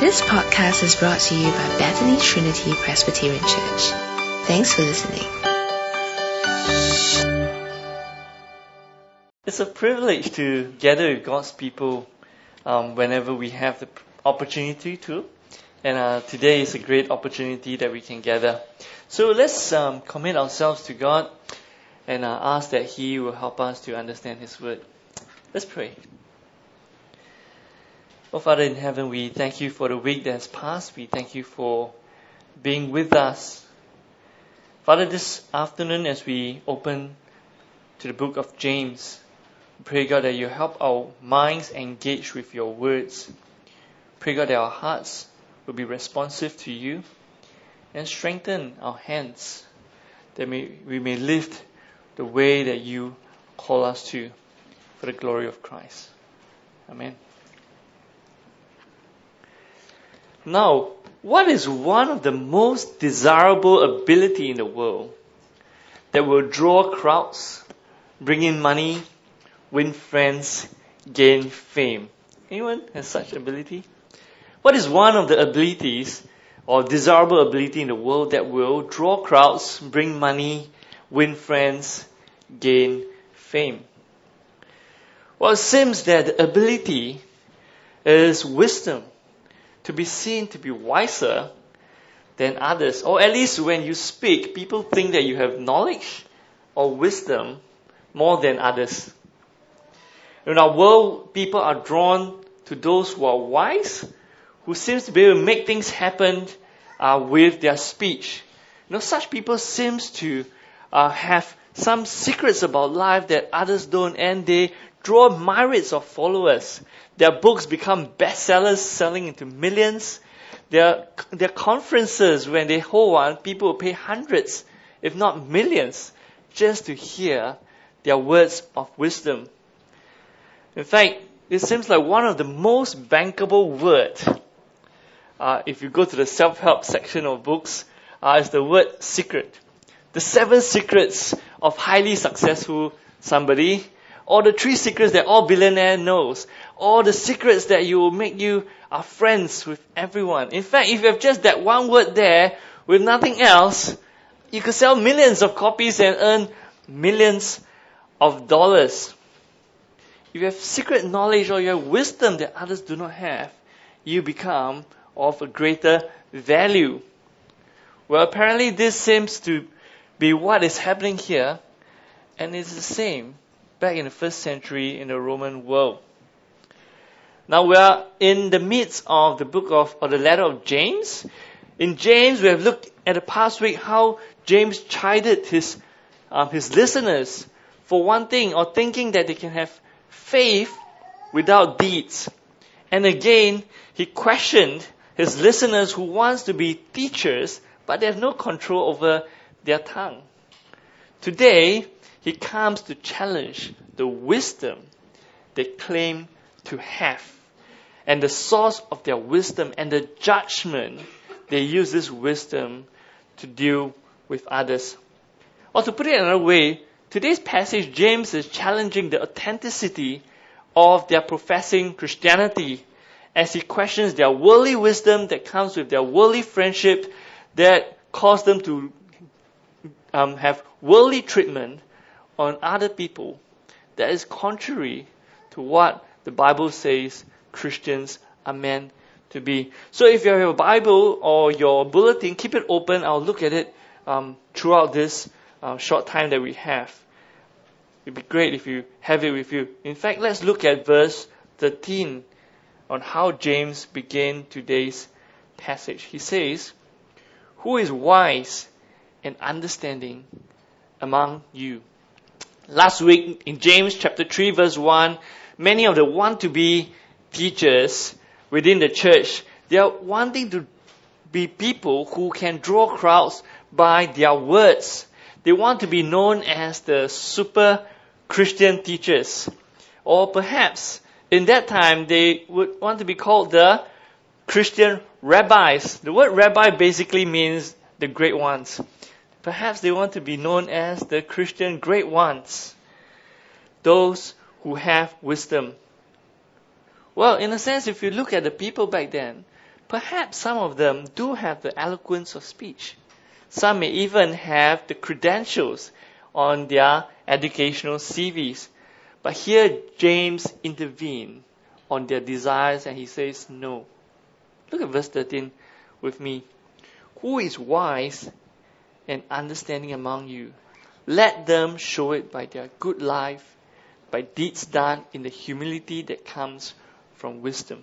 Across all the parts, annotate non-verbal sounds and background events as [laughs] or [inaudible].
This podcast is brought to you by Bethany Trinity Presbyterian Church. Thanks for listening. It's a privilege to gather with God's people um, whenever we have the opportunity to. And uh, today is a great opportunity that we can gather. So let's um, commit ourselves to God and uh, ask that He will help us to understand His Word. Let's pray. Oh, Father in heaven, we thank you for the week that has passed. We thank you for being with us. Father, this afternoon as we open to the book of James, pray God that you help our minds engage with your words. Pray God that our hearts will be responsive to you and strengthen our hands that we may lift the way that you call us to for the glory of Christ. Amen. Now, what is one of the most desirable ability in the world that will draw crowds, bring in money, win friends, gain fame? Anyone has such ability? What is one of the abilities or desirable ability in the world that will draw crowds, bring money, win friends, gain fame? Well, it seems that the ability is wisdom to be seen to be wiser than others. Or at least when you speak, people think that you have knowledge or wisdom more than others. In our world, people are drawn to those who are wise, who seems to be able to make things happen uh, with their speech. You know, such people seems to uh, have some secrets about life that others don't, and they draw myriads of followers. Their books become bestsellers, selling into millions. Their, their conferences, when they hold one, people pay hundreds, if not millions, just to hear their words of wisdom. In fact, it seems like one of the most bankable words, uh, if you go to the self-help section of books, uh, is the word secret. The seven secrets of highly successful somebody all the three secrets that all billionaire knows. All the secrets that you will make you are friends with everyone. In fact, if you have just that one word there with nothing else, you could sell millions of copies and earn millions of dollars. If you have secret knowledge or you have wisdom that others do not have, you become of a greater value. Well, apparently this seems to be what is happening here, and it's the same back in the first century in the Roman world. Now we are in the midst of the book of, or the letter of James. In James, we have looked at the past week how James chided his, um, his listeners for one thing, or thinking that they can have faith without deeds. And again, he questioned his listeners who wants to be teachers, but they have no control over their tongue. Today, he comes to challenge the wisdom they claim to have and the source of their wisdom and the judgment they use this wisdom to deal with others. Or to put it another way, today's passage, James is challenging the authenticity of their professing Christianity as he questions their worldly wisdom that comes with their worldly friendship that cause them to um, have worldly treatment on other people that is contrary to what the Bible says Christians are meant to be. So if you have a Bible or your bulletin, keep it open. I'll look at it um, throughout this uh, short time that we have. It'd be great if you have it with you. In fact, let's look at verse 13 on how James began today's passage. He says, Who is wise and understanding among you? Last week in James chapter 3 verse 1, many of the want to be teachers within the church, they are wanting to be people who can draw crowds by their words. They want to be known as the super Christian teachers. Or perhaps in that time they would want to be called the Christian rabbis. The word rabbi basically means the great ones. Perhaps they want to be known as the Christian great ones, those who have wisdom. Well, in a sense, if you look at the people back then, perhaps some of them do have the eloquence of speech. Some may even have the credentials on their educational CVs. But here James intervened on their desires and he says no. Look at verse 13 with me. Who is wise and understanding among you? Let them show it by their good life, by deeds done in the humility that comes from wisdom.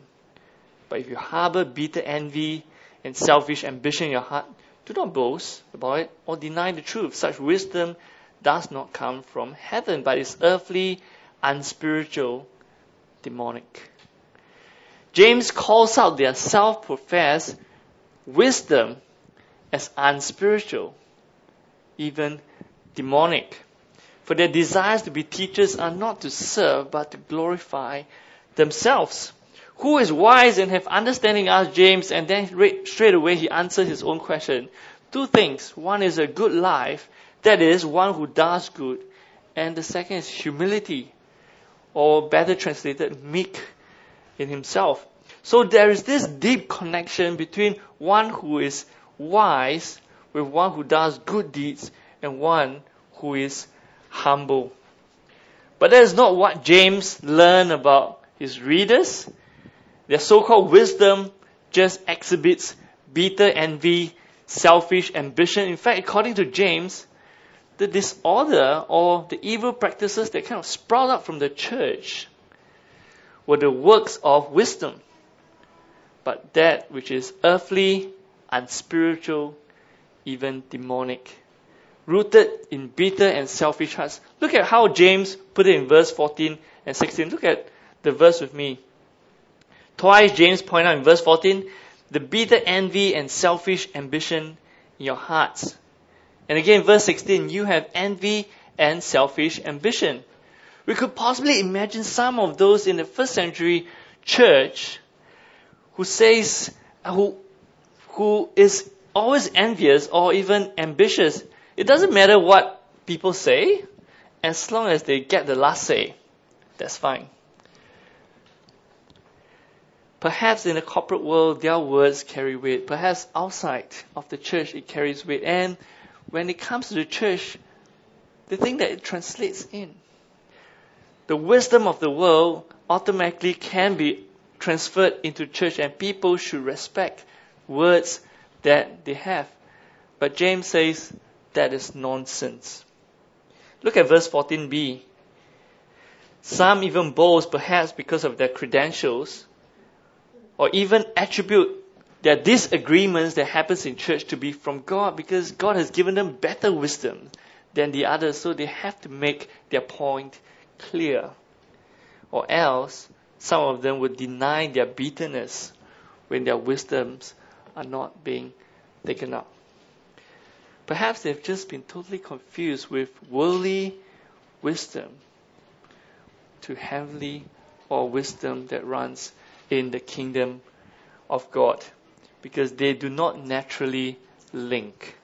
But if you harbor bitter envy and selfish ambition in your heart, do not boast about it or deny the truth. Such wisdom does not come from heaven, but is earthly, unspiritual, demonic. James calls out their self professed wisdom as unspiritual, even demonic. For their desires to be teachers are not to serve, but to glorify themselves. Who is wise and have understanding? asked James, and then straight away he answers his own question. Two things. One is a good life, that is, one who does good. And the second is humility, or better translated, meek in himself. So there is this deep connection between one who is wise with one who does good deeds and one who is humble. But that is not what James learned about his readers. Their so-called wisdom just exhibits bitter envy, selfish ambition. In fact, according to James, the disorder or the evil practices that kind of sprout up from the church were the works of wisdom. But that which is earthly, unspiritual, even demonic, rooted in bitter and selfish hearts. Look at how James put it in verse 14 and 16. Look at the verse with me. Twice James pointed out in verse 14, the bitter envy and selfish ambition in your hearts. And again, verse 16, you have envy and selfish ambition. We could possibly imagine some of those in the first century church who says, who, who is always envious or even ambitious. It doesn't matter what people say, as long as they get the last say. That's fine. Perhaps in the corporate world, their words carry weight. Perhaps outside of the church, it carries weight. And when it comes to the church, the thing that it translates in. The wisdom of the world automatically can be transferred into church, and people should respect words that they have. But James says that is nonsense. Look at verse 14b. Some even boast, perhaps because of their credentials, or even attribute their disagreements that happens in church to be from God because God has given them better wisdom than the others, so they have to make their point clear. Or else, some of them would deny their bitterness when their wisdoms are not being taken up. Perhaps they've just been totally confused with worldly wisdom to heavenly or wisdom that runs in the kingdom of God because they do not naturally link.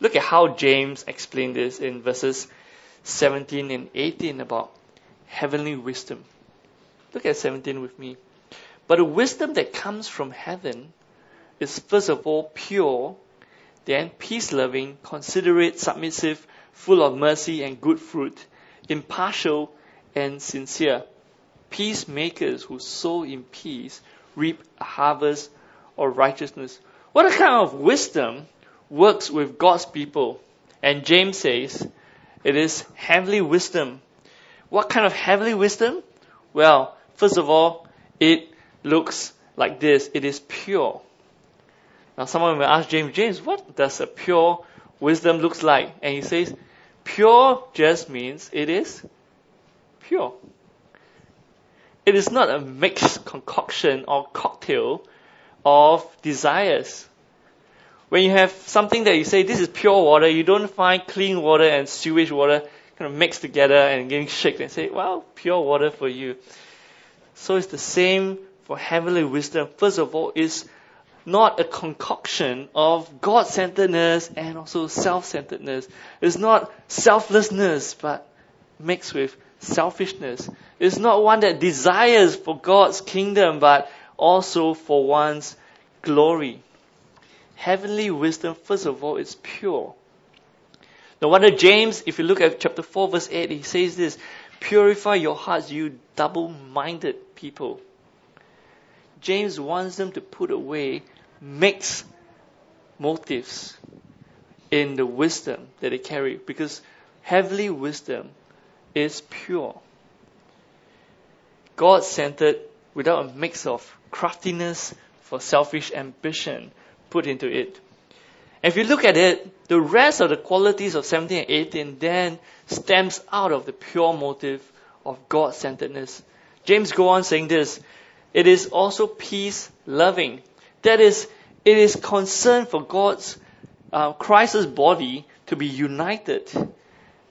Look at how James explained this in verses 17 and 18 about heavenly wisdom. Look at 17 with me. But the wisdom that comes from heaven is first of all pure, then peace loving, considerate, submissive, full of mercy and good fruit, impartial and sincere peacemakers who sow in peace reap a harvest of righteousness. What kind of wisdom works with God's people? And James says it is heavenly wisdom. What kind of heavenly wisdom? Well, first of all, it looks like this. It is pure. Now someone may ask James, James, what does a pure wisdom looks like? And he says, pure just means it is pure. It is not a mixed concoction or cocktail of desires. When you have something that you say, this is pure water, you don't find clean water and sewage water kind of mixed together and getting shaken and say, well, pure water for you. So it's the same for heavenly wisdom. First of all, it's not a concoction of God-centeredness and also self-centeredness. It's not selflessness, but mixed with selfishness It's not one that desires for God's kingdom, but also for one's glory. Heavenly wisdom, first of all, is pure. No wonder James, if you look at chapter 4 verse 8, he says this, purify your hearts, you double-minded people. James wants them to put away mixed motives in the wisdom that they carry because heavenly wisdom is pure. God centered without a mix of craftiness for selfish ambition put into it. If you look at it, the rest of the qualities of 17 and 18 then stems out of the pure motive of God centeredness. James go on saying this it is also peace loving. That is, it is concern for God's uh, Christ's body to be united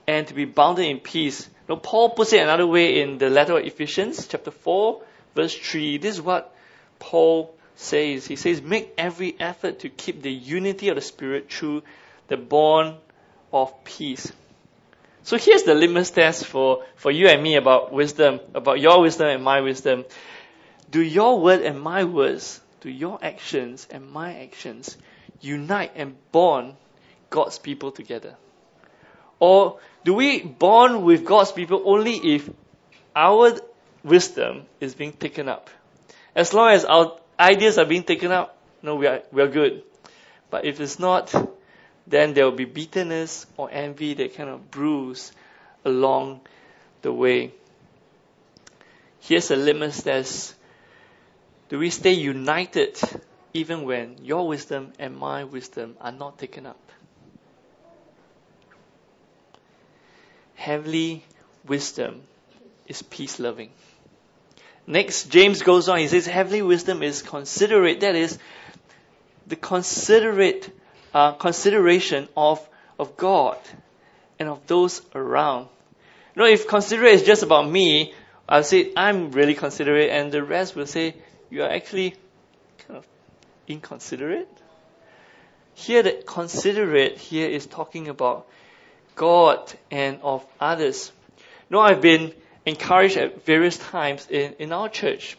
and to be bounded in peace. Now, Paul puts it another way in the letter of Ephesians, chapter 4, verse 3. This is what Paul says. He says, Make every effort to keep the unity of the Spirit through the bond of peace. So here's the litmus test for, for you and me about wisdom, about your wisdom and my wisdom. Do your word and my words, do your actions and my actions unite and bond God's people together? Or do we bond with God's people only if our wisdom is being taken up? As long as our ideas are being taken up, no, we are, we are good. But if it's not, then there will be bitterness or envy that kind of brews along the way. Here's a litmus test do we stay united even when your wisdom and my wisdom are not taken up? Heavenly wisdom is peace loving. Next, James goes on, he says, heavenly wisdom is considerate. That is, the considerate uh, consideration of, of God and of those around. You know, if considerate is just about me, I'll say, I'm really considerate, and the rest will say, you are actually kind of inconsiderate. Here, the considerate here is talking about God and of others. You know, I've been encouraged at various times in, in our church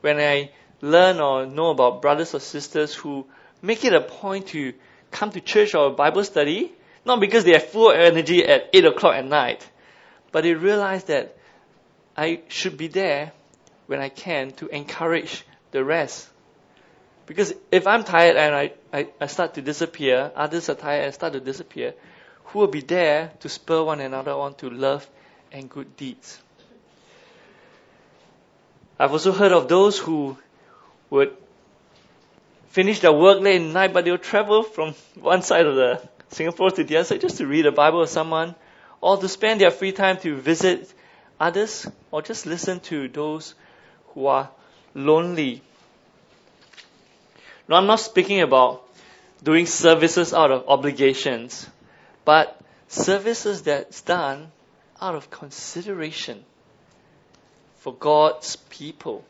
when I learn or know about brothers or sisters who make it a point to come to church or Bible study, not because they have full energy at 8 o'clock at night, but they realize that I should be there when I can to encourage the rest. Because if I'm tired and I, I, I start to disappear, others are tired and start to disappear, who will be there to spur one another on to love and good deeds? I've also heard of those who would finish their work late at night, but they'll travel from one side of the Singapore to the other side just to read the Bible with someone, or to spend their free time to visit others, or just listen to those who are lonely. Now, I'm not speaking about doing services out of obligations, but services that's done out of consideration for God's people.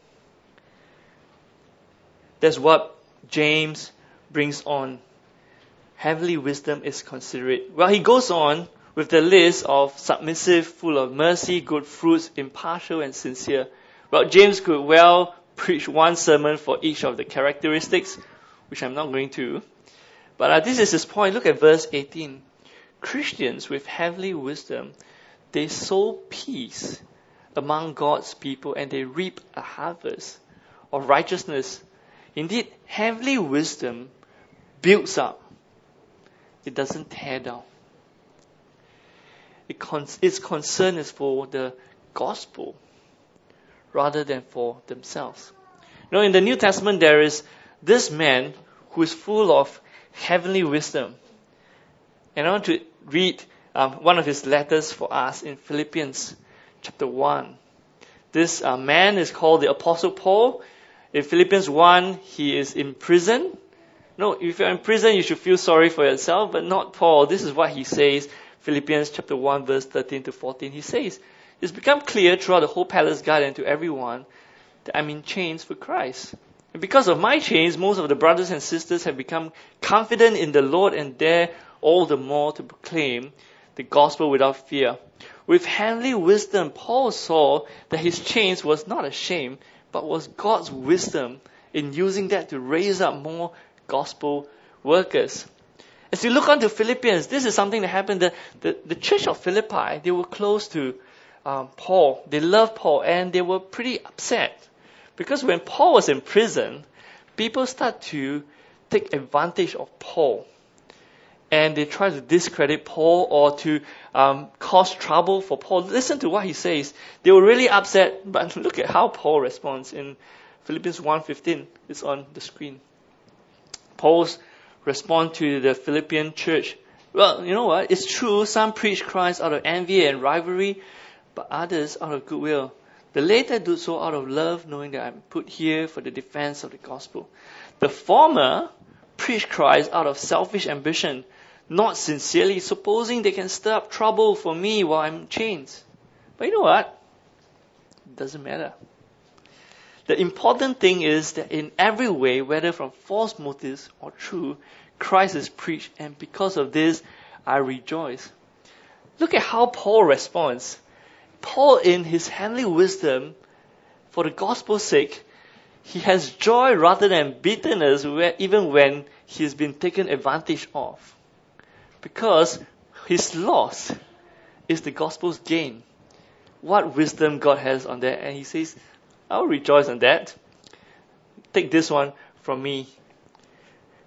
That's what James brings on. Heavenly wisdom is considerate. Well, he goes on with the list of submissive, full of mercy, good fruits, impartial, and sincere. Well, James could well preach one sermon for each of the characteristics, which I'm not going to. But uh, this is his point. Look at verse 18. Christians with heavenly wisdom, they sow peace among God's people and they reap a harvest of righteousness. Indeed, heavenly wisdom builds up. It doesn't tear down. It con- its concern is for the gospel rather than for themselves. Now, in the New Testament, there is this man who is full of heavenly wisdom. And I want to read um, one of his letters for us in Philippians chapter 1. This uh, man is called the Apostle Paul. In Philippians 1, he is in prison. No, if you're in prison, you should feel sorry for yourself, but not Paul. This is what he says, Philippians chapter 1, verse 13 to 14. He says, it's become clear throughout the whole palace garden to everyone that I'm in chains for Christ. And because of my chains, most of the brothers and sisters have become confident in the Lord and dare all the more to proclaim the gospel without fear. With heavenly wisdom, Paul saw that his chains was not a shame, but was God's wisdom in using that to raise up more gospel workers. As you look on to Philippians, this is something that happened. The, the, the church of Philippi, they were close to um, Paul. They loved Paul and they were pretty upset. Because when Paul was in prison, people start to take advantage of Paul. And they try to discredit Paul or to um, cause trouble for Paul. Listen to what he says. They were really upset, but [laughs] look at how Paul responds in Philippians 1.15. It's on the screen. Paul's response to the Philippian church. Well, you know what? It's true, some preach Christ out of envy and rivalry, but others out of goodwill. The latter do so out of love, knowing that I'm put here for the defense of the gospel. The former preach Christ out of selfish ambition, not sincerely, supposing they can stir up trouble for me while I'm in chains. But you know what? It doesn't matter. The important thing is that in every way, whether from false motives or true, Christ is preached, and because of this, I rejoice. Look at how Paul responds. Paul, in his heavenly wisdom, for the gospel's sake, he has joy rather than bitterness, even when he has been taken advantage of. Because his loss is the gospel's gain. What wisdom God has on that. And he says, I'll rejoice on that. Take this one from me.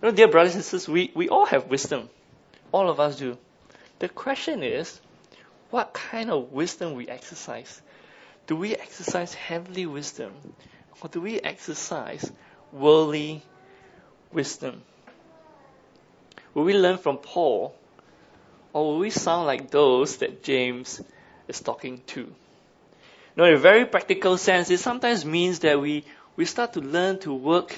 You know, dear brothers and sisters, we, we all have wisdom. All of us do. The question is, what kind of wisdom we exercise? Do we exercise heavenly wisdom? Or do we exercise worldly wisdom? Will we learn from Paul? Or will we sound like those that James is talking to? Now, in a very practical sense, it sometimes means that we, we start to learn to work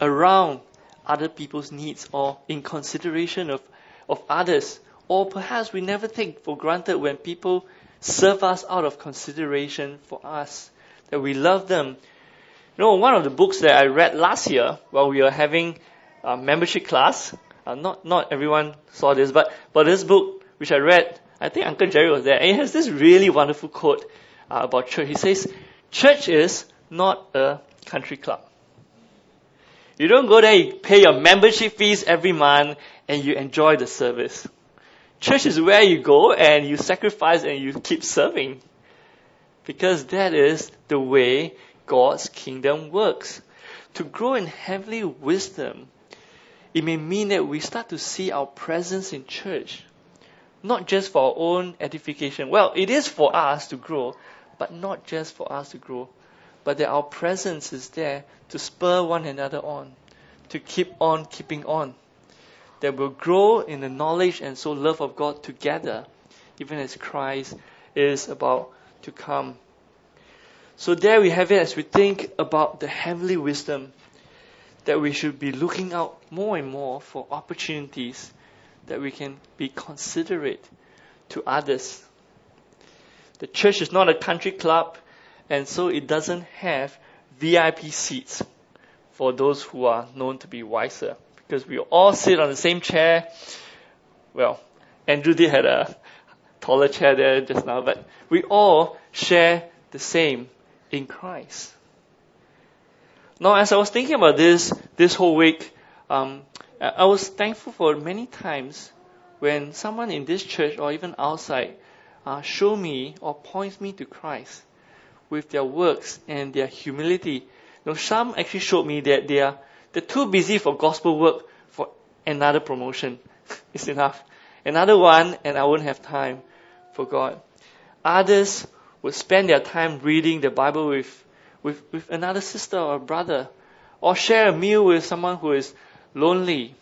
around other people's needs or in consideration of, of others. Or perhaps we never take for granted when people serve us out of consideration for us, that we love them. You know, one of the books that I read last year while we were having a membership class, uh, not, not everyone saw this, but, but this book, which I read, I think Uncle Jerry was there, and it has this really wonderful quote uh, about church. He says, church is not a country club. You don't go there, you pay your membership fees every month, and you enjoy the service. Church is where you go and you sacrifice and you keep serving. Because that is the way God's kingdom works. To grow in heavenly wisdom, it may mean that we start to see our presence in church, not just for our own edification. Well, it is for us to grow, but not just for us to grow, but that our presence is there to spur one another on, to keep on keeping on. That we'll grow in the knowledge and so love of God together, even as Christ is about to come. So there we have it as we think about the heavenly wisdom that we should be looking out more and more for opportunities that we can be considerate to others the church is not a country club, and so it doesn't have VIP seats for those who are known to be wiser. Because we all sit on the same chair. Well, Andrew did had a taller chair there just now, but we all share the same in Christ. Now, as I was thinking about this this whole week, um, I was thankful for many times when someone in this church or even outside uh, show me or point me to Christ with their works and their humility. You some actually showed me that they are they're too busy for gospel work for another promotion. [laughs] it's enough. Another one, and I won't have time for God. Others would spend their time reading the Bible with, with, with another sister or brother, or share a meal with someone who is lonely,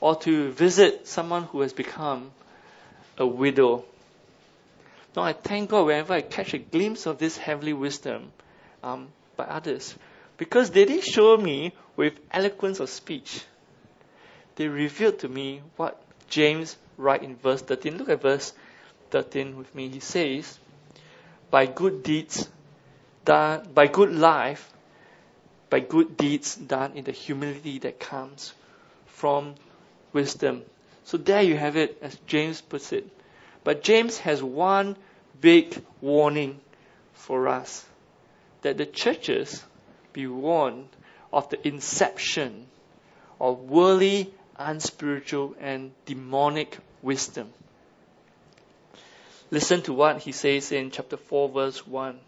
or to visit someone who has become a widow. No, I thank God whenever I catch a glimpse of this heavenly wisdom um, by others. Because they didn't show me with eloquence of speech. They revealed to me what James write in verse 13. Look at verse 13 with me. He says, by good deeds done, by good life, by good deeds done in the humility that comes from wisdom. So there you have it, as James puts it. But James has one big warning for us that the churches be warned of the inception of worldly, unspiritual, and demonic wisdom. Listen to what he says in chapter 4, verse 1.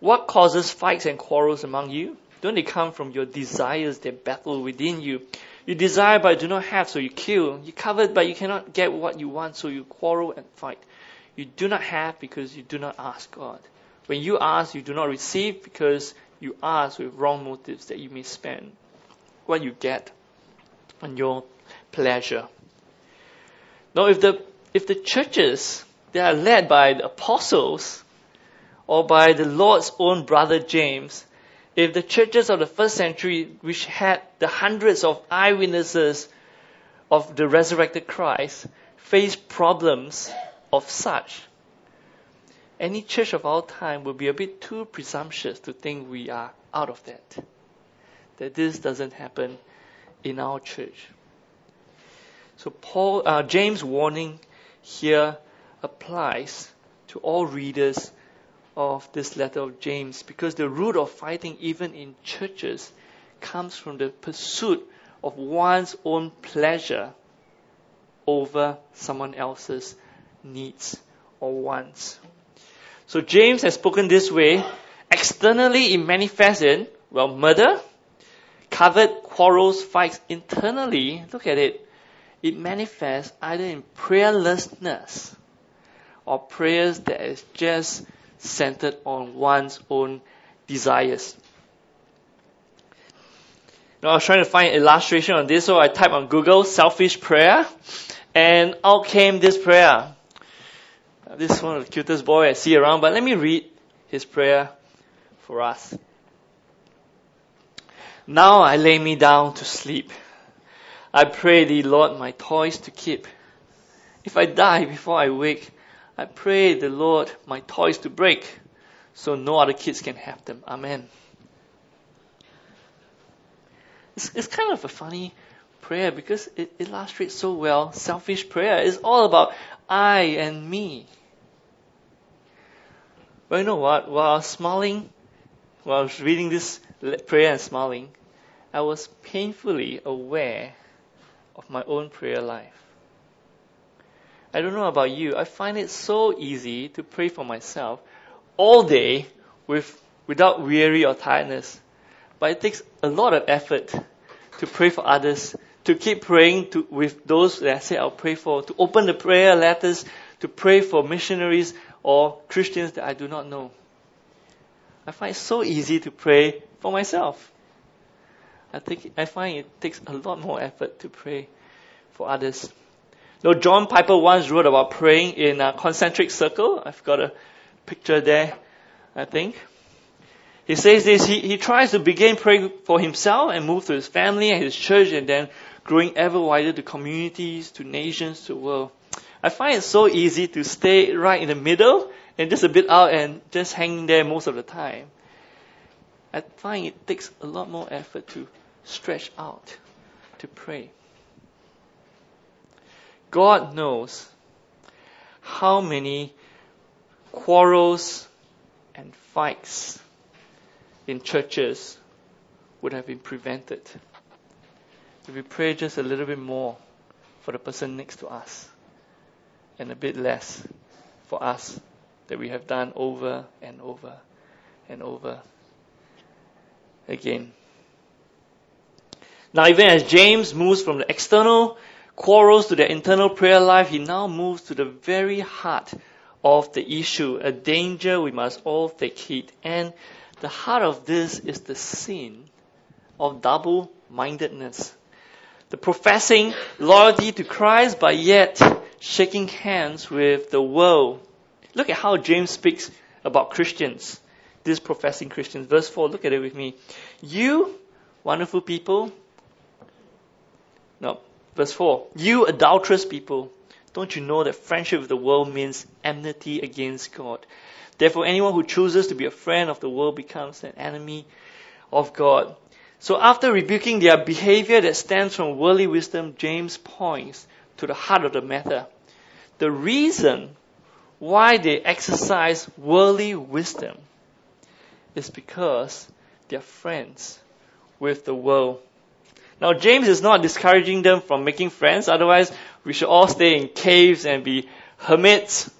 What causes fights and quarrels among you? Don't they come from your desires that battle within you? You desire but do not have, so you kill. You covet but you cannot get what you want, so you quarrel and fight. You do not have because you do not ask God. When you ask, you do not receive because you ask with wrong motives that you may spend what you get on your pleasure. Now, if the if the churches that are led by the apostles or by the Lord's own brother James, if the churches of the first century, which had the hundreds of eyewitnesses of the resurrected Christ, faced problems of such, any church of our time would be a bit too presumptuous to think we are out of that. That this doesn't happen in our church. So Paul, uh, James' warning here applies to all readers of this letter of James because the root of fighting even in churches comes from the pursuit of one's own pleasure over someone else's needs or wants. So James has spoken this way. Externally, it manifests in, well, murder, covet, quarrels, fights. Internally, look at it. It manifests either in prayerlessness or prayers that is just centered on one's own desires. Now I was trying to find an illustration on this, so I typed on Google selfish prayer, and out came this prayer. This one of the cutest boy I see around, but let me read his prayer for us. Now I lay me down to sleep. I pray thee, Lord, my toys to keep. If I die before I wake, I pray the Lord my toys to break so no other kids can have them. Amen. It's, it's kind of a funny prayer because it illustrates so well selfish prayer. It's all about I and me. But you know what? While I was smiling, while I was reading this prayer and smiling, I was painfully aware of my own prayer life. I don't know about you. I find it so easy to pray for myself all day with, without weary or tiredness. But it takes a lot of effort to pray for others, to keep praying to, with those that I say I'll pray for, to open the prayer letters, to pray for missionaries or Christians that I do not know. I find it so easy to pray for myself. I think I find it takes a lot more effort to pray for others. No, John Piper once wrote about praying in a concentric circle. I've got a picture there, I think. He says this, he, he tries to begin praying for himself and move to his family and his church and then growing ever wider to communities, to nations, to the world. I find it so easy to stay right in the middle and just a bit out and just hang there most of the time. I find it takes a lot more effort to stretch out, to pray. God knows how many quarrels and fights in churches would have been prevented if we pray just a little bit more for the person next to us and a bit less for us that we have done over and over and over again. Now, even as James moves from the external quarrels to the internal prayer life, he now moves to the very heart of the issue, a danger we must all take heed. And the heart of this is the sin of double mindedness. The professing loyalty to Christ, but yet shaking hands with the world. Look at how James speaks about Christians, these professing Christians. Verse 4, look at it with me. You, wonderful people, no, Verse 4 You adulterous people, don't you know that friendship with the world means enmity against God? Therefore, anyone who chooses to be a friend of the world becomes an enemy of God. So, after rebuking their behavior that stems from worldly wisdom, James points to the heart of the matter. The reason why they exercise worldly wisdom is because they're friends with the world. Now, James is not discouraging them from making friends, otherwise, we should all stay in caves and be hermits.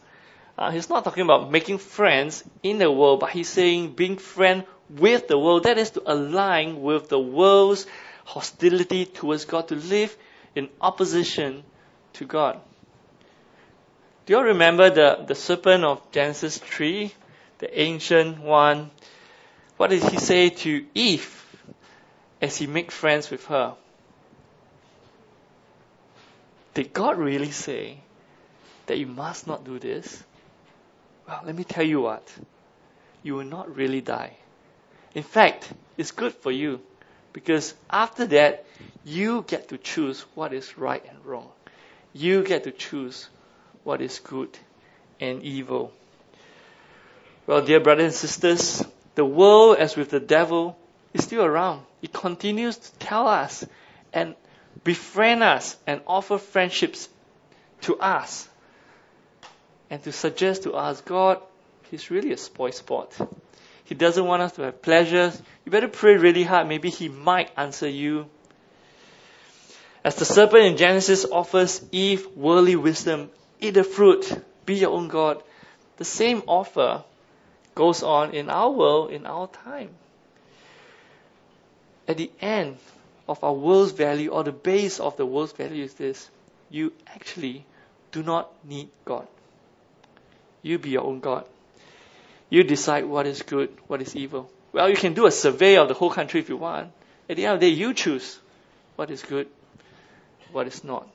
Uh, he's not talking about making friends in the world, but he's saying being friend with the world. That is to align with the world's hostility towards God, to live in opposition to God. Do you remember the, the serpent of Genesis 3? The ancient one. What did he say to Eve as he made friends with her? Did God really say that you must not do this? Well, let me tell you what. You will not really die. In fact, it's good for you because after that, you get to choose what is right and wrong. You get to choose what is good and evil. Well, dear brothers and sisters, the world, as with the devil, is still around. It continues to tell us and befriend us and offer friendships to us and to suggest to us, God, He's really a spoil sport. He doesn't want us to have pleasures. You better pray really hard. Maybe He might answer you. As the serpent in Genesis offers Eve worldly wisdom, eat the fruit, be your own God. The same offer goes on in our world, in our time. At the end of our world's value, or the base of the world's value is this you actually do not need God. You be your own God. You decide what is good, what is evil. Well, you can do a survey of the whole country if you want. At the end of the day, you choose what is good, what is not.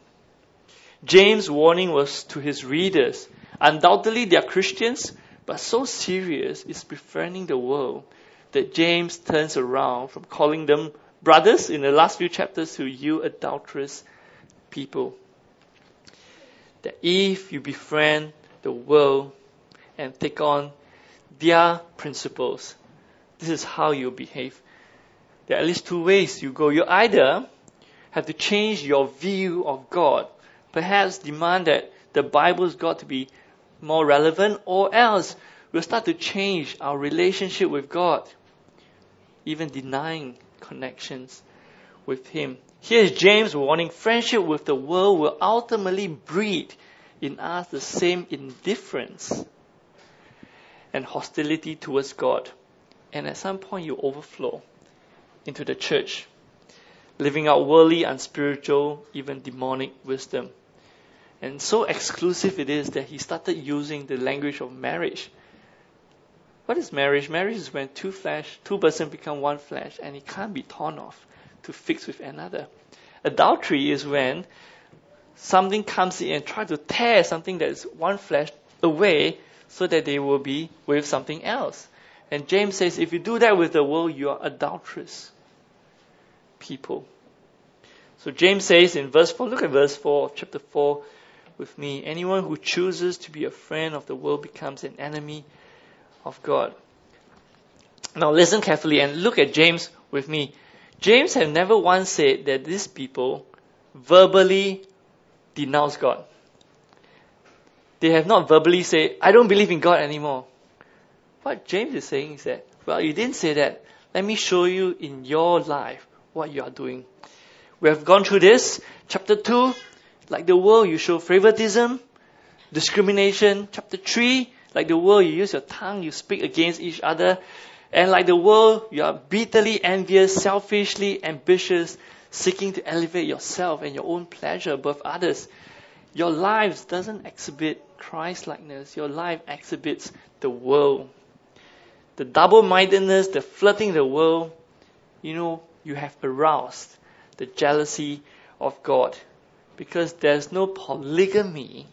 James' warning was to his readers. Undoubtedly, they are Christians, but so serious is befriending the world that James turns around from calling them brothers in the last few chapters to you adulterous people. That if you befriend the world and take on their principles, this is how you behave. There are at least two ways you go. You either have to change your view of God, perhaps demand that the Bible's got to be more relevant, or else we'll start to change our relationship with God, even denying connections with Him. Here's James warning friendship with the world will ultimately breed in us the same indifference and hostility towards God. And at some point, you overflow into the church, living out worldly, unspiritual, even demonic wisdom. And so exclusive it is that he started using the language of marriage. What is marriage? Marriage is when two flesh, two persons become one flesh, and it can't be torn off to fix with another. Adultery is when something comes in and tries to tear something that is one flesh away so that they will be with something else. And James says, if you do that with the world, you are adulterous people. So James says in verse 4, look at verse 4 of chapter 4 with me. Anyone who chooses to be a friend of the world becomes an enemy of God. Now listen carefully and look at James with me. James had never once said that these people verbally denounce God. They have not verbally said, I don't believe in God anymore. What James is saying is that, well, you didn't say that. Let me show you in your life what you are doing. We have gone through this. Chapter 2, like the world, you show favoritism, discrimination. Chapter 3, like the world, you use your tongue, you speak against each other. And like the world, you are bitterly envious, selfishly ambitious, seeking to elevate yourself and your own pleasure above others. Your lives doesn't exhibit Christ likeness. Your life exhibits the world. The double mindedness, the flirting the world, you know, you have aroused the jealousy of God because there's no polygamy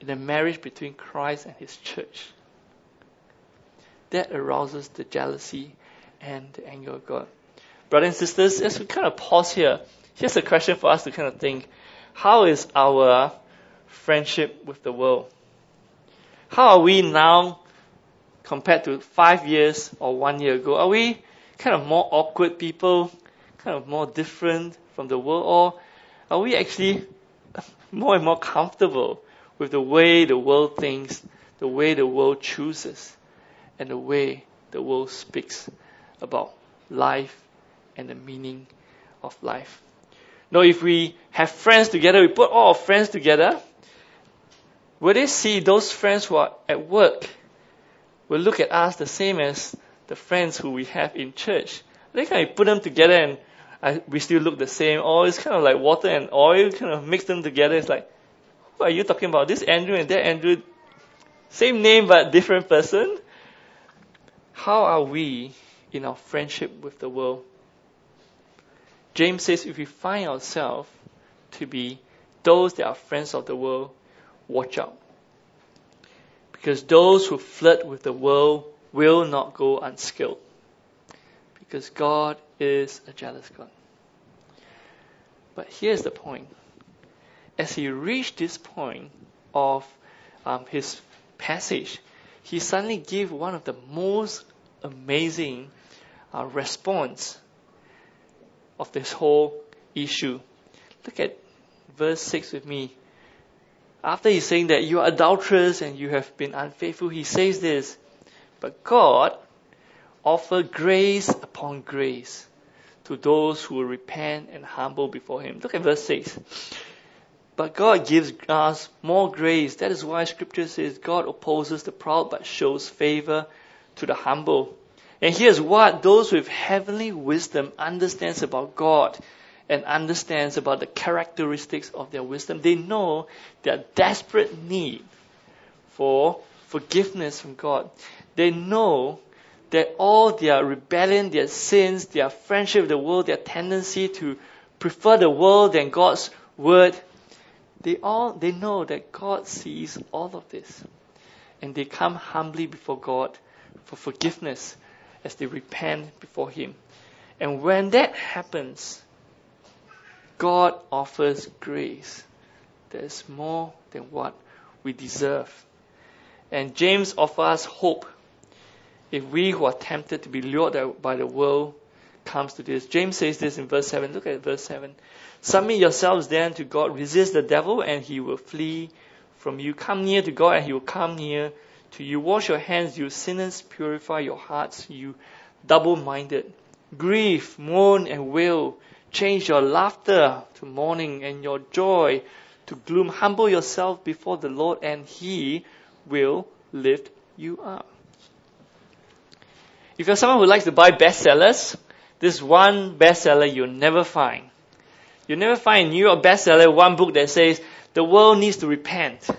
in the marriage between Christ and his church. That arouses the jealousy and the anger of God. Brothers and sisters, as we kind of pause here, here's a question for us to kind of think. How is our friendship with the world? How are we now compared to five years or one year ago? Are we kind of more awkward people, kind of more different from the world, or are we actually [laughs] more and more comfortable with the way the world thinks, the way the world chooses and the way the world speaks about life and the meaning of life. Now, if we have friends together, we put all our friends together, will they see those friends who are at work will look at us the same as the friends who we have in church? They kind of put them together and I, we still look the same. Or it's kind of like water and oil, kind of mix them together. It's like, who are you talking about? This Andrew and that Andrew, same name but different person. How are we in our friendship with the world? James says if we find ourselves to be those that are friends of the world, watch out. Because those who flirt with the world will not go unskilled. Because God is a jealous God. But here's the point. As he reached this point of um, his passage, he suddenly gave one of the most amazing uh, response of this whole issue. Look at verse 6 with me. After he's saying that you are adulterers and you have been unfaithful, he says this, but God offer grace upon grace to those who repent and humble before him. Look at verse 6. But God gives us more grace. That is why scripture says God opposes the proud but shows favor to the humble. And here's what those with heavenly wisdom understands about God and understands about the characteristics of their wisdom. They know their desperate need for forgiveness from God. They know that all their rebellion, their sins, their friendship with the world, their tendency to prefer the world than God's word, they all they know that God sees all of this. And they come humbly before God for forgiveness as they repent before Him. And when that happens, God offers grace that is more than what we deserve. And James offers hope if we who are tempted to be lured by the world comes to this. James says this in verse 7. Look at verse 7. Submit yourselves then to God. Resist the devil and he will flee from you. Come near to God and he will come near to you. Wash your hands, you sinners. Purify your hearts, you double minded. Grieve, mourn, and wail. Change your laughter to mourning and your joy to gloom. Humble yourself before the Lord, and He will lift you up. If you're someone who likes to buy bestsellers, this one bestseller you'll never find. You'll never find a New York bestseller one book that says the world needs to repent.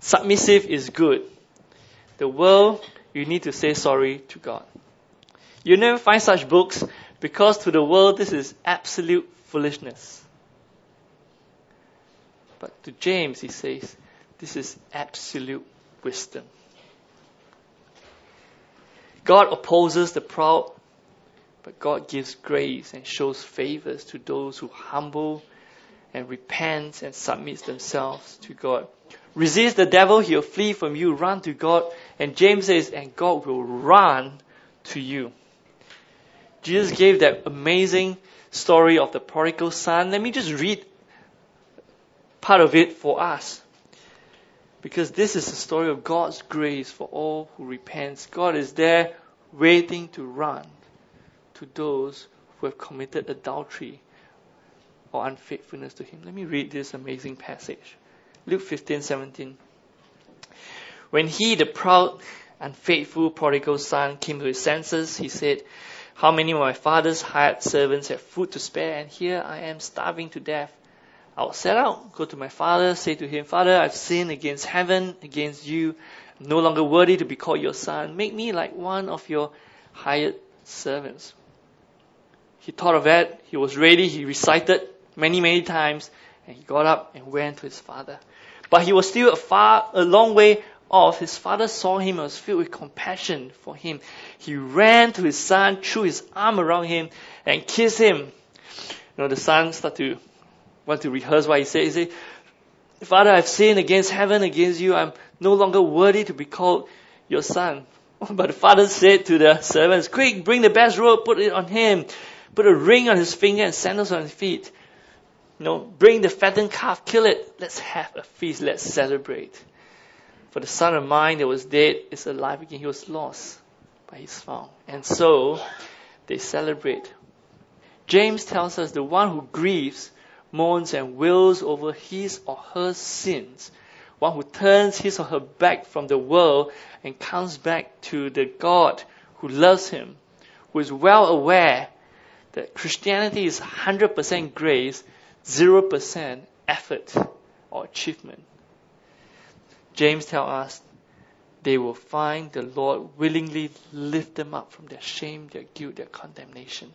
Submissive is good the world, you need to say sorry to God. You'll never find such books because to the world this is absolute foolishness. But to James he says, this is absolute wisdom. God opposes the proud, but God gives grace and shows favors to those who humble and repent and submit themselves to God. Resist the devil, he'll flee from you. Run to God. And James says, and God will run to you. Jesus gave that amazing story of the prodigal son. Let me just read part of it for us. Because this is the story of God's grace for all who repent. God is there waiting to run to those who have committed adultery or unfaithfulness to Him. Let me read this amazing passage. Luke 15, 17. When he, the proud, unfaithful prodigal son, came to his senses, he said, How many of my father's hired servants have food to spare, and here I am starving to death? I'll set out, go to my father, say to him, Father, I've sinned against heaven, against you, no longer worthy to be called your son. Make me like one of your hired servants. He thought of that. He was ready. He recited many, many times. And he got up and went to his father. But he was still a far, a long way off. His father saw him and was filled with compassion for him. He ran to his son, threw his arm around him, and kissed him. You know, the son started to want to rehearse what he said. He said, Father, I've sinned against heaven, against you. I'm no longer worthy to be called your son. [laughs] But the father said to the servants, Quick, bring the best robe, put it on him. Put a ring on his finger and sandals on his feet. You know, bring the fattened calf, kill it. Let's have a feast. Let's celebrate. For the son of mine that was dead is alive again. He was lost, but he's found. And so they celebrate. James tells us the one who grieves, mourns, and wails over his or her sins, one who turns his or her back from the world and comes back to the God who loves him, who is well aware that Christianity is 100% grace, 0% effort or achievement. James tells us they will find the Lord willingly lift them up from their shame, their guilt, their condemnation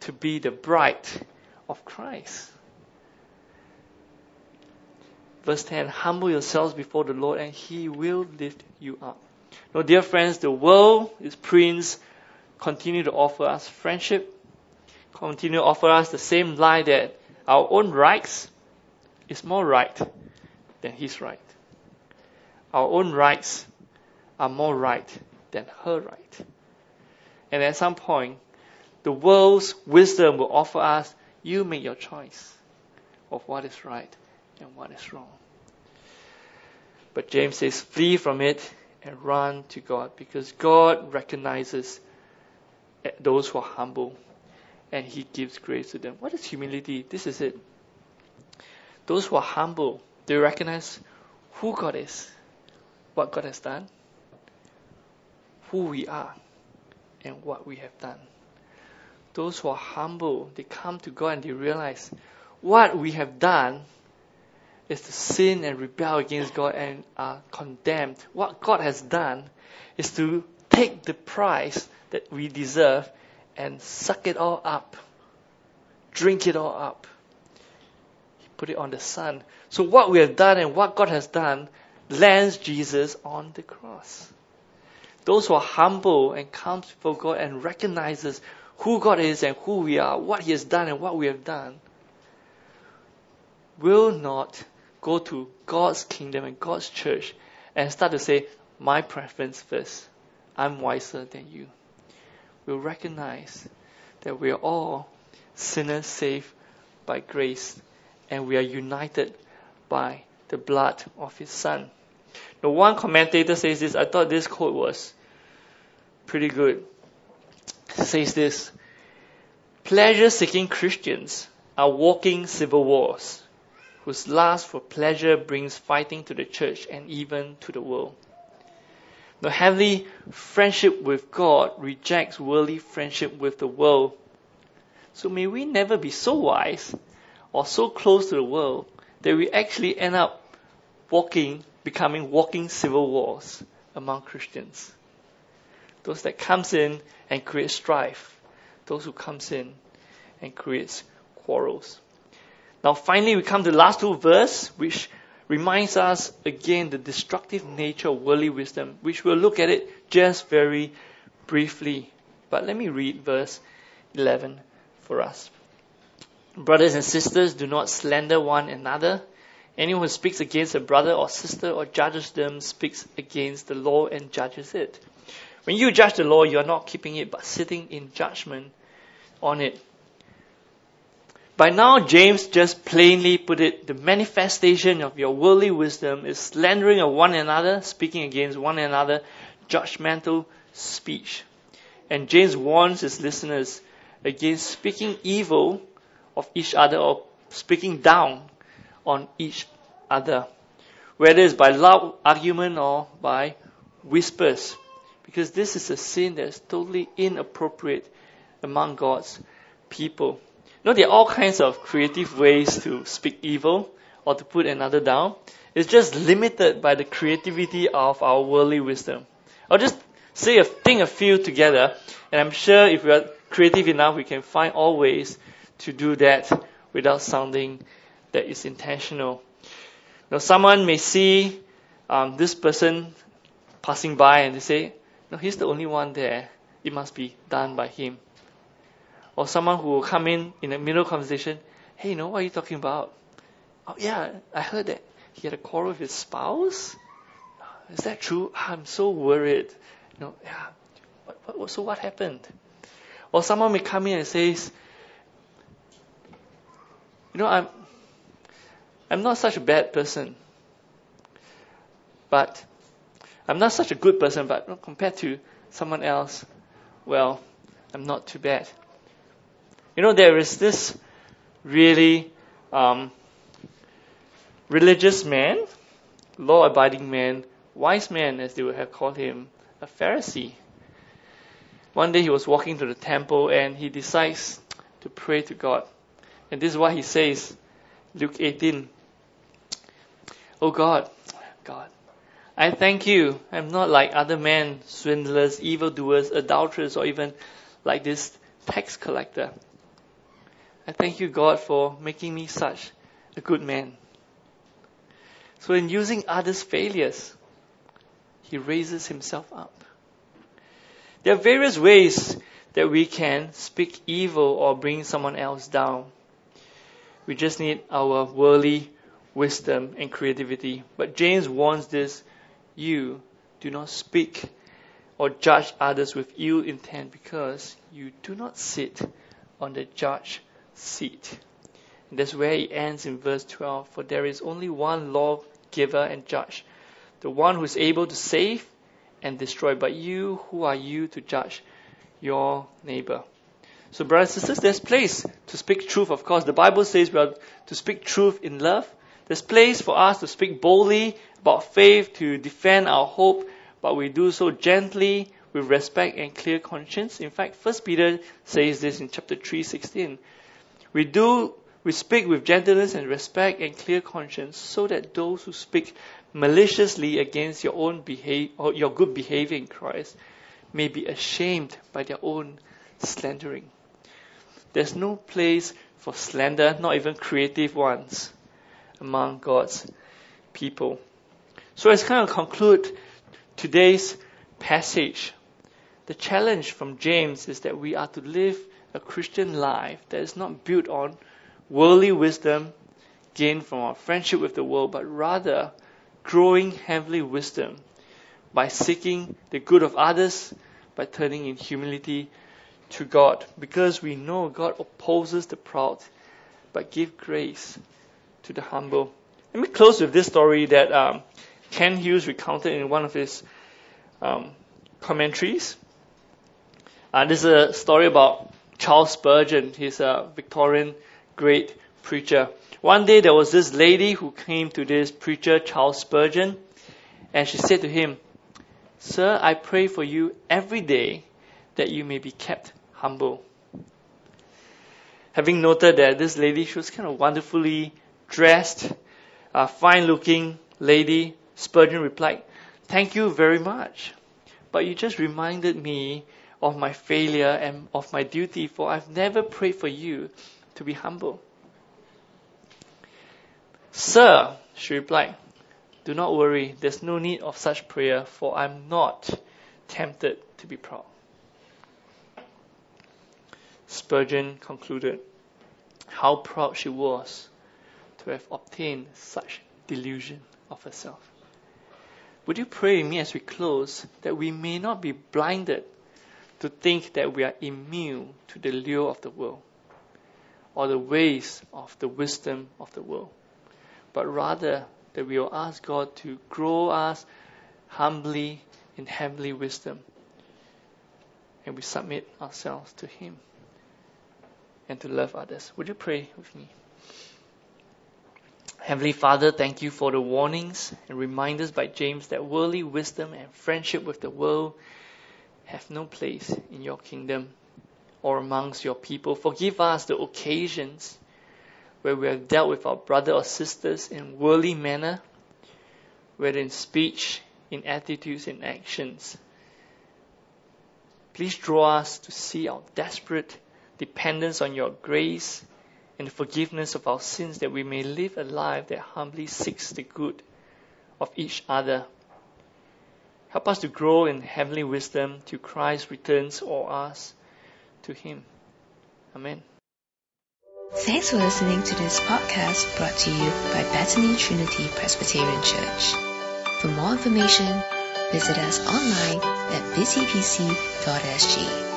to be the bride of Christ. Verse 10 Humble yourselves before the Lord, and He will lift you up. Now, dear friends, the world, its prince, continue to offer us friendship, continue to offer us the same lie that our own rights is more right than his right. Our own rights are more right than her right. And at some point, the world's wisdom will offer us, you make your choice of what is right and what is wrong. But James says, flee from it and run to God because God recognizes eh, those who are humble and He gives grace to them. What is humility? This is it. Those who are humble, they recognize who God is, what God has done, who we are, and what we have done. Those who are humble, they come to God and they realize what we have done is to sin and rebel against God and are condemned. What God has done is to take the price that we deserve and suck it all up, drink it all up. He put it on the Son. So what we have done and what God has done lands Jesus on the cross. Those who are humble and come before God and recognizes who God is and who we are, what He has done and what we have done, will not go to God's kingdom and God's church and start to say, my preference first. I'm wiser than you. We'll recognize that we are all sinners saved by grace and we are united by the blood of His Son. Now, one commentator says this. I thought this quote was pretty good. It says this Pleasure seeking Christians are walking civil wars whose lust for pleasure brings fighting to the church and even to the world. The heavenly friendship with God rejects worldly friendship with the world. So may we never be so wise or so close to the world that we actually end up walking, becoming walking civil wars among Christians. Those that comes in and create strife. Those who comes in and creates quarrels. Now finally we come to the last two verses, which reminds us again the destructive nature of worldly wisdom, which we'll look at it just very briefly. But let me read verse 11 for us. Brothers and sisters, do not slander one another. Anyone who speaks against a brother or sister or judges them speaks against the law and judges it. When you judge the law, you are not keeping it, but sitting in judgment on it. By now, James just plainly put it, the manifestation of your worldly wisdom is slandering of one another, speaking against one another, judgmental speech. And James warns his listeners against speaking evil of each other or speaking down on each other, whether it's by loud argument or by whispers, because this is a sin that is totally inappropriate among God's people know, there are all kinds of creative ways to speak evil or to put another down. It's just limited by the creativity of our worldly wisdom. I'll just say a thing, a few together, and I'm sure if we are creative enough, we can find all ways to do that without sounding that is intentional. Now, someone may see um, this person passing by and they say, "No, he's the only one there. It must be done by him." Or someone who will come in in the middle of conversation, hey, you know, what are you talking about? Oh, yeah, I heard that he had a quarrel with his spouse. Ah, is that true? Ah, I'm so worried. You know, yeah. What, what, so what happened? Or someone may come in and says, you know, I'm, I'm not such a bad person. but I'm not such a good person, but compared to someone else, well, I'm not too bad. You know, there is this really um, religious man, law abiding man, wise man, as they would have called him, a Pharisee. One day he was walking to the temple and he decides to pray to God. And this is what he says Luke 18. Oh God, God, I thank you. I'm not like other men, swindlers, evildoers, adulterers, or even like this tax collector. I thank you, God, for making me such a good man. So, in using others' failures, he raises himself up. There are various ways that we can speak evil or bring someone else down. We just need our worldly wisdom and creativity. But James warns this you do not speak or judge others with ill intent because you do not sit on the judge seat. And that's where he ends in verse 12. For there is only one lawgiver and judge, the one who is able to save and destroy. But you, who are you to judge your neighbor? So, brothers and sisters, there's place to speak truth, of course. The Bible says we are to speak truth in love. There's place for us to speak boldly about faith, to defend our hope, but we do so gently, with respect and clear conscience. In fact, First Peter says this in chapter 3, 16. We do we speak with gentleness and respect and clear conscience, so that those who speak maliciously against your own behave, or your good behavior in Christ may be ashamed by their own slandering. There's no place for slander, not even creative ones, among God's people. So let's kind of conclude today's passage. The challenge from James is that we are to live a Christian life that is not built on worldly wisdom gained from our friendship with the world, but rather growing heavenly wisdom by seeking the good of others, by turning in humility to God. Because we know God opposes the proud, but give grace to the humble. Let me close with this story that um, Kent Hughes recounted in one of his um, commentaries. Uh, this is a story about Charles Spurgeon. He's a Victorian great preacher. One day there was this lady who came to this preacher, Charles Spurgeon, and she said to him, Sir, I pray for you every day that you may be kept humble. Having noted that this lady, she was kind of wonderfully dressed, a fine looking lady, Spurgeon replied, Thank you very much. But you just reminded me of my failure and of my duty, for I've never prayed for you to be humble. Sir, she replied, do not worry, there's no need of such prayer, for I'm not tempted to be proud. Spurgeon concluded how proud she was to have obtained such delusion of herself. Would you pray with me as we close that we may not be blinded to think that we are immune to the lure of the world or the ways of the wisdom of the world, but rather that we will ask God to grow us humbly in heavenly wisdom and we submit ourselves to Him and to love others. Would you pray with me? Heavenly Father, thank you for the warnings and reminders by James that worldly wisdom and friendship with the world have no place in your kingdom or amongst your people. Forgive us the occasions where we have dealt with our brother or sisters in worldly manner, whether in speech, in attitudes, in actions. Please draw us to see our desperate dependence on your grace and the forgiveness of our sins that we may live a life that humbly seeks the good of each other. Help us to grow in heavenly wisdom till Christ returns or us to Him. Amen. Thanks for listening to this podcast brought to you by Bethany Trinity Presbyterian Church. For more information, visit us online at busypc.sg.